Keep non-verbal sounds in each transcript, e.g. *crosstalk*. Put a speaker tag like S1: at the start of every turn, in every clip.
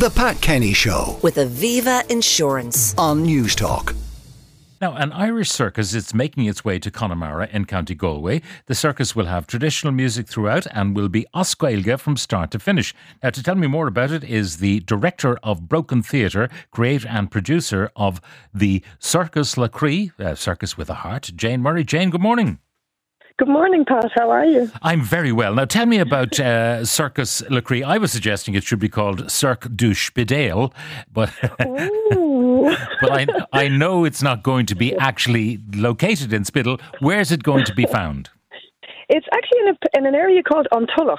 S1: The Pat Kenny Show
S2: with Aviva Insurance.
S1: on Newstalk.
S3: Now, an Irish circus is making its way to Connemara in County Galway. The circus will have traditional music throughout and will be as Gaeilge from start to finish. Now, to tell me more about it is the director of Broken Theatre, creator and producer of the Sorcas le Croí, uh, Circus with a Heart, Jane Murray. Jane, good morning.
S4: Good morning, Pat. How are you?
S3: I'm very well. Now, tell me about uh, Sorcas le Croí. I was suggesting it should be called Cirque du Spiddal, but *laughs* but I I know it's not going to be *laughs* actually located in Spiddal. Where's it going to be found?
S4: It's actually in, a, in an area called An Tulach,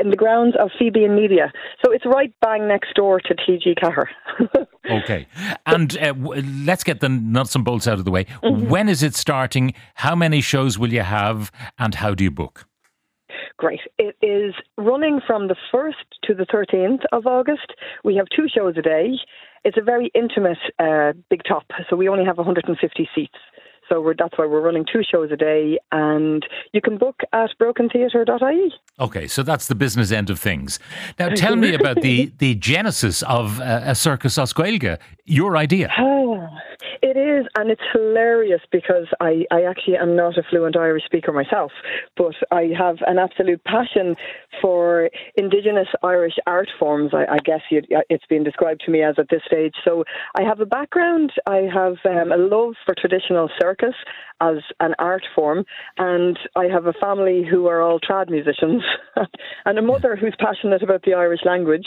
S4: in the grounds of Fíbín Media. So it's right bang next door to TG4. *laughs*
S3: Okay, and uh, w- let's get the nuts and bolts out of the way. When is it starting? How many shows will you have, and how do you book?
S4: Great. It is running from the 1st to the 13th of August. We have two shows a day. It's a very intimate uh, big top, so we only have 150 seats. So we're, that's why we're running two shows a day, and you can book at brokentheatre.ie.
S3: Okay, so that's the business end of things. Now, tell me about the *laughs* the genesis of uh, a circus as Gaeilge. Your idea.
S4: Oh, it is, and it's hilarious because I, I actually am not a fluent Irish speaker myself, but I have an absolute passion for Indigenous Irish art forms. I, I guess you, it's been described to me as at this stage. So I have a background, I have um, a love for traditional circus as an art form, and I have a family who are all trad musicians, *laughs* and a mother who's passionate about the Irish language.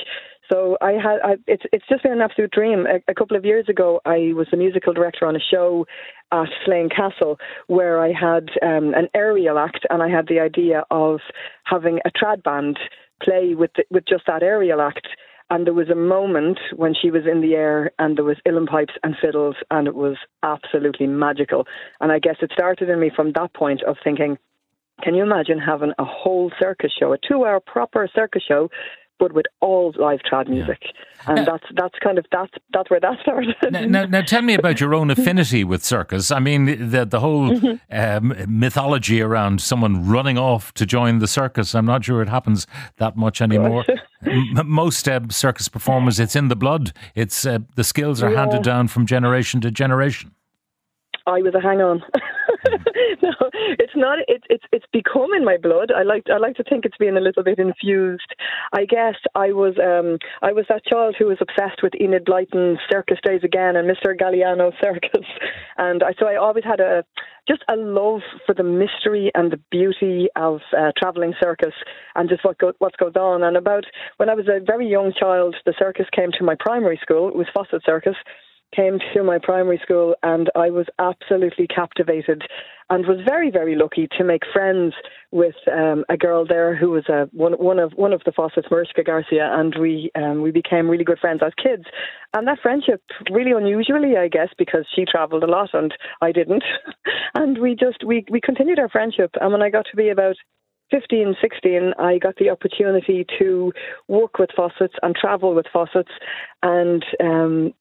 S4: So I had I, it's it's just been an absolute dream. A, a couple of years ago, I was the musical director on a show at Slane Castle where I had um, an aerial act, and I had the idea of having a trad band play with the, with just that aerial act. And there was a moment when she was in the air, and there was uilleann pipes and fiddles, and it was absolutely magical. And I guess it started in me from that point of thinking, can you imagine having a whole circus show, a two-hour proper circus show, but with all live trad music? And that's that's kind of that's that's where that started.
S3: Now, now, now, tell me about your own *laughs* affinity with circus. I mean, the the whole um, mythology around someone running off to join the circus. I'm not sure it happens that much anymore. *laughs* M- most uh, circus performers, it's in the blood. It's uh, the skills are handed down from generation to generation.
S4: I was a hang on. *laughs* *laughs* no, it's not. It's it's it's become in my blood. I like I like to think it's been a little bit infused. I guess I was um I was that child who was obsessed with Enid Blyton's Circus Days Again and Mr. Galliano *laughs* Circus, and I so I always had a just a love for the mystery and the beauty of uh, traveling circus and just what go, what goes on. And about when I was a very young child, the circus came to my primary school. It was Fossett Circus came to my primary school and I was absolutely captivated and was very very lucky to make friends with um, a girl there who was a one one of one of the Fossett's Mariska Garcia and we um, we became really good friends as kids. And that friendship really unusually I guess because she traveled a lot and I didn't. *laughs* And we just we we continued our friendship. And when I got to be about 15, 16, I got the opportunity to work with Fossett's and travel with Fossett's, and um,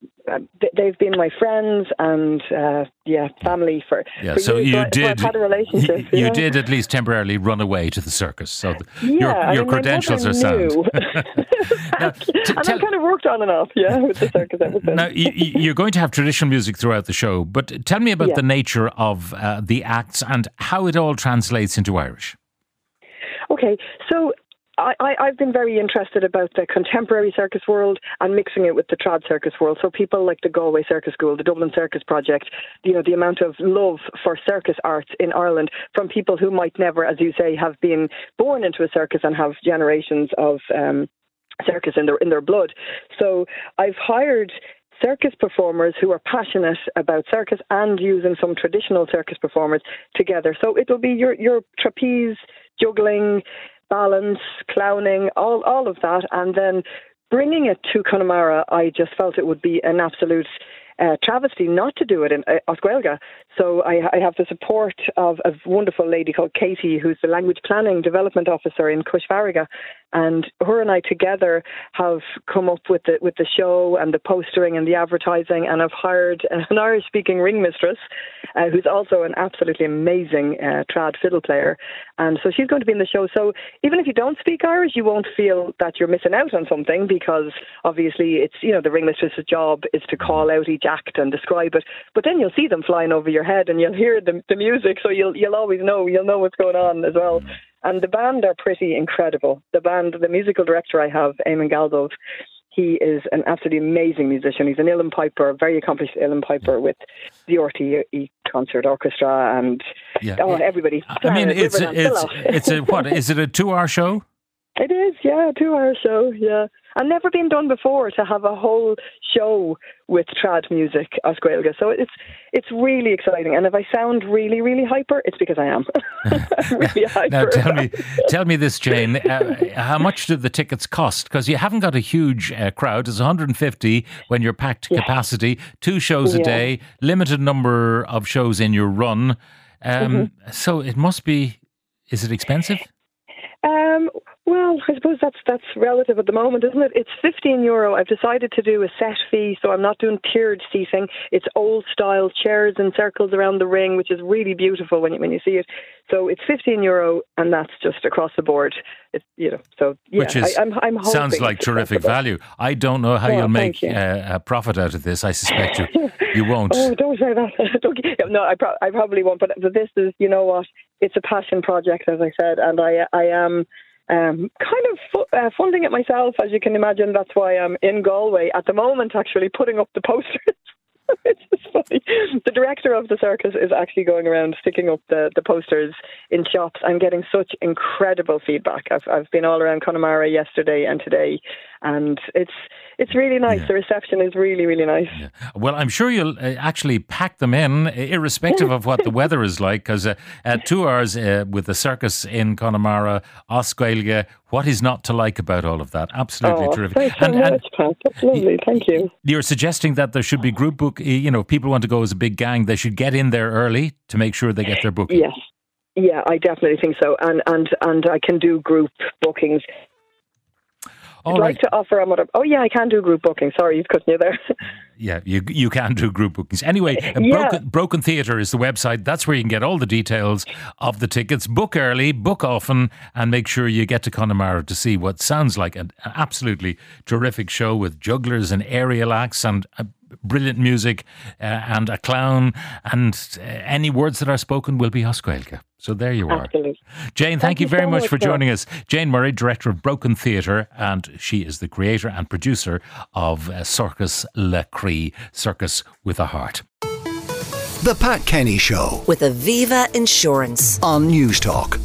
S4: they've been my friends and uh, yeah, family for.
S3: Yeah,
S4: for
S3: so
S4: years.
S3: you
S4: I-
S3: did.
S4: I've had a relationship. *laughs*
S3: You,
S4: yeah.
S3: did at least temporarily run away to the circus. So
S4: Yeah,
S3: your,
S4: I
S3: your
S4: mean,
S3: credentials are sound. *laughs* *laughs* Now, t-
S4: and
S3: tell-
S4: I kind of worked on and off, yeah, with the circus ever since.
S3: Now, you, you- you're going to have traditional music throughout the show, but tell me about
S4: Yeah.
S3: the nature of uh, the acts and how it all translates into Irish.
S4: Okay, so I, I, I've been very interested about the contemporary circus world and mixing it with the trad circus world. So people like the Galway Circus School, the Dublin Circus Project, you know, the amount of love for circus arts in Ireland from people who might never, as you say, have been born into a circus and have generations of um, circus in their in their blood. So I've hired circus performers who are passionate about circus and using some traditional circus performers together. So it'll be your your trapeze, juggling, balance, clowning, all all of that, and then bringing it to Connemara. I just felt it would be an absolute. Uh, travesty not to do it in uh. So I, I have the support of a wonderful lady called Katie, who's the language planning development officer in Cois Fharraige, and her and I together have come up with the with the show and the postering and the advertising, and I've hired an Irish speaking ring mistress, uh, who's also an absolutely amazing uh, trad fiddle player, and so she's going to be in the show. So even if you don't speak Irish, you won't feel that you're missing out on something because obviously it's you know the ring mistress's job is to call out each act and describe it, but then you'll see them flying over your head and you'll hear the, the music, so you'll you'll always know you'll know what's going on as well. And the band are pretty incredible. The band, the musical director I have, Eamonn Galldubh, he is an absolutely amazing musician. He's an uilleann piper, a very accomplished uilleann piper with the RTE Concert Orchestra and
S3: Yeah.
S4: oh, everybody.
S3: I mean, it's it's it's a what is it a two-hour show?
S4: It is, yeah, a two-hour show, yeah. I've never been done before to have a whole show with trad music as Gaeilge. So it's it's really exciting. And if I sound really, really hyper, it's because I am. *laughs* *laughs* Really hyper.
S3: Now tell me, *laughs* tell me this, Jane. Uh, how much did the tickets cost? Because you haven't got a huge uh, crowd. It's 150 when you're packed
S4: Yeah.
S3: capacity. Two shows a
S4: Yeah.
S3: day, limited number of shows in your run. Um,
S4: Mm-hmm.
S3: So it must be. Is it expensive?
S4: Um, well, I suppose that's that's relative at the moment, isn't it? It's fifteen euro. I've decided to do a set fee, so I'm not doing tiered seating. It's old style chairs and circles around the ring, which is really beautiful when you when you see it. So it's fifteen euro, and that's just across the board. It's you know, so yeah,
S3: Which is
S4: I, I'm, I'm hoping
S3: sounds like terrific value. I don't know how
S4: Oh,
S3: you'll make
S4: you.
S3: uh, a profit out of this. I suspect you *laughs* you won't.
S4: Oh, don't say that. *laughs* Don't, no, I, pro- I probably won't. But, but this is, you know what? It's a passion project, as I said, and I I am um, kind of fu- uh, funding it myself, as you can imagine. That's why I'm in Galway at the moment, actually putting up the posters. *laughs* it's just funny. The director of the circus is actually going around sticking up the, the posters in shops and getting such incredible feedback. I've I've been all around Connemara yesterday and today, and it's it's really nice.
S3: Yeah.
S4: The reception is really really nice.
S3: Well, I'm sure you'll uh, actually pack them in, uh, irrespective of what the *laughs* weather is like, because uh, at two hours uh, with the circus in Connemara, as Gaeilge, what is not to like about all of that? Absolutely
S4: Oh,
S3: terrific.
S4: thanks so
S3: And, and
S4: much, Pat. That's lovely. Thank you.
S3: you're suggesting that there should be group book. You know, people want to go as a big gang. They should get in there early to make sure they get their booking.
S4: Yes. Yeah, I definitely think so. And and and I can do group bookings.
S3: All
S4: I'd
S3: right.
S4: like to offer a mother. Oh yeah, I can do group booking. Sorry, you've cut me there. *laughs*
S3: Yeah, you you can do group bookings. Anyway, *laughs*
S4: Yeah.
S3: Broken, Broken Theatre is the website. That's where you can get all the details of the tickets. Book early, book often, and make sure you get to Connemara to see what sounds like an absolutely terrific show with jugglers and aerial acts and uh, brilliant music uh, and a clown. And uh, any words that are spoken will be as Gaeilge. So there you are.
S4: Absolutely.
S3: Jane, thank,
S4: Thank
S3: you
S4: you
S3: very
S4: so
S3: much
S4: much,
S3: for
S4: Mark.
S3: joining us. Jane Murray, director of Broken Theatre, and she is the creator and producer of uh, Sorcas le Croí, Circus with a Heart.
S1: The Pat Kenny Show
S2: With Aviva Insurance.
S1: on Newstalk.